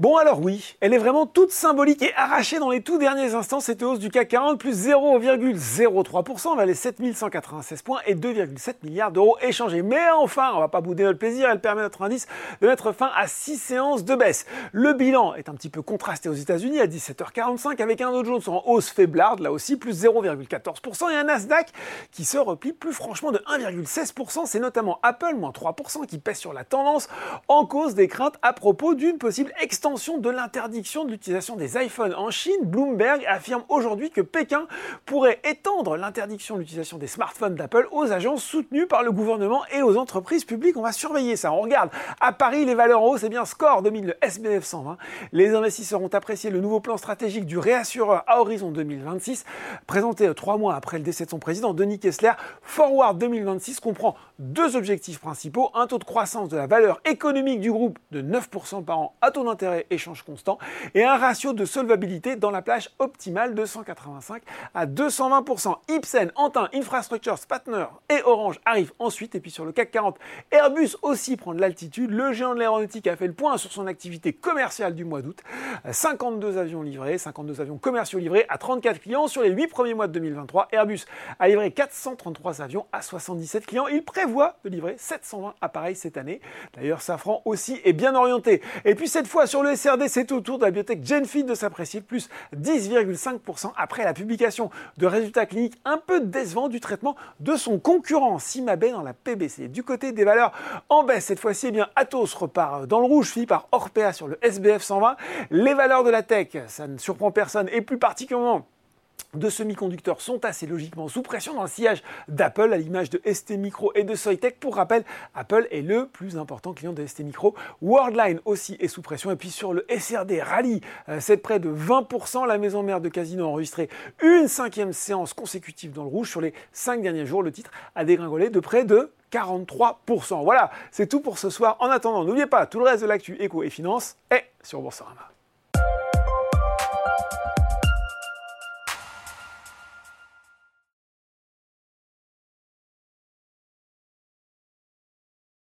Bon alors oui, elle est vraiment toute symbolique et arrachée dans les tout derniers instants cette hausse du CAC 40 plus 0,03% vers les 7196 points et 2,7 milliards d'euros échangés. Mais enfin, on va pas bouder notre plaisir, elle permet à notre indice de mettre fin à 6 séances de baisse. Le bilan est un petit peu contrasté aux États-Unis à 17h45 avec un Dow Jones en hausse faiblarde, là aussi plus 0,14% et un Nasdaq qui se replie plus franchement de 1,16%. C'est notamment Apple moins 3% qui pèse sur la tendance en cause des craintes à propos d'une possible extension de l'interdiction de l'utilisation des iPhones en Chine, Bloomberg affirme aujourd'hui que Pékin pourrait étendre l'interdiction de l'utilisation des smartphones d'Apple aux agences soutenues par le gouvernement et aux entreprises publiques. On va surveiller ça. On regarde. À Paris, les valeurs en hausse, c'est bien Score 2000, le SBF 120. Les investisseurs ont apprécié le nouveau plan stratégique du réassureur à horizon 2026, présenté trois mois après le décès de son président, Denis Kessler. Forward 2026 comprend deux objectifs principaux. Un taux de croissance de la valeur économique du groupe de 9% par an à taux d'intérêt échange constant, et un ratio de solvabilité dans la plage optimale de 185 à 220%. Ipsen, Antin, Infrastructures, Spatner et Orange arrivent ensuite. Et puis sur le CAC 40, Airbus aussi prend de l'altitude. Le géant de l'aéronautique a fait le point sur son activité commerciale du mois d'août. 52 avions livrés, 52 avions commerciaux livrés à 34 clients sur les 8 premiers mois de 2023. Airbus a livré 433 avions à 77 clients. Il prévoit de livrer 720 appareils cette année. D'ailleurs, Safran aussi est bien orienté. Et puis cette fois sur le SRD, c'est au tour de la biotech Genfit de s'apprécier, plus 10,5% après la publication de résultats cliniques un peu décevants du traitement de son concurrent Simabé dans la PBC. Du côté des valeurs en baisse, cette fois-ci, eh bien, Atos repart dans le rouge, fini par Orpea sur le SBF 120. Les valeurs de la tech, ça ne surprend personne, et plus particulièrement de semi-conducteurs sont assez logiquement sous pression dans le sillage d'Apple, à l'image de ST Micro et de Soitec. Pour rappel, Apple est le plus important client de ST Micro. Worldline aussi est sous pression. Et puis sur le SRD Rally, euh, c'est près de 20%. La maison mère de Casino a enregistré une cinquième séance consécutive dans le rouge. Sur les cinq derniers jours, le titre a dégringolé de près de 43%. Voilà, c'est tout pour ce soir. En attendant, n'oubliez pas, tout le reste de l'actu éco et finance est sur Boursorama.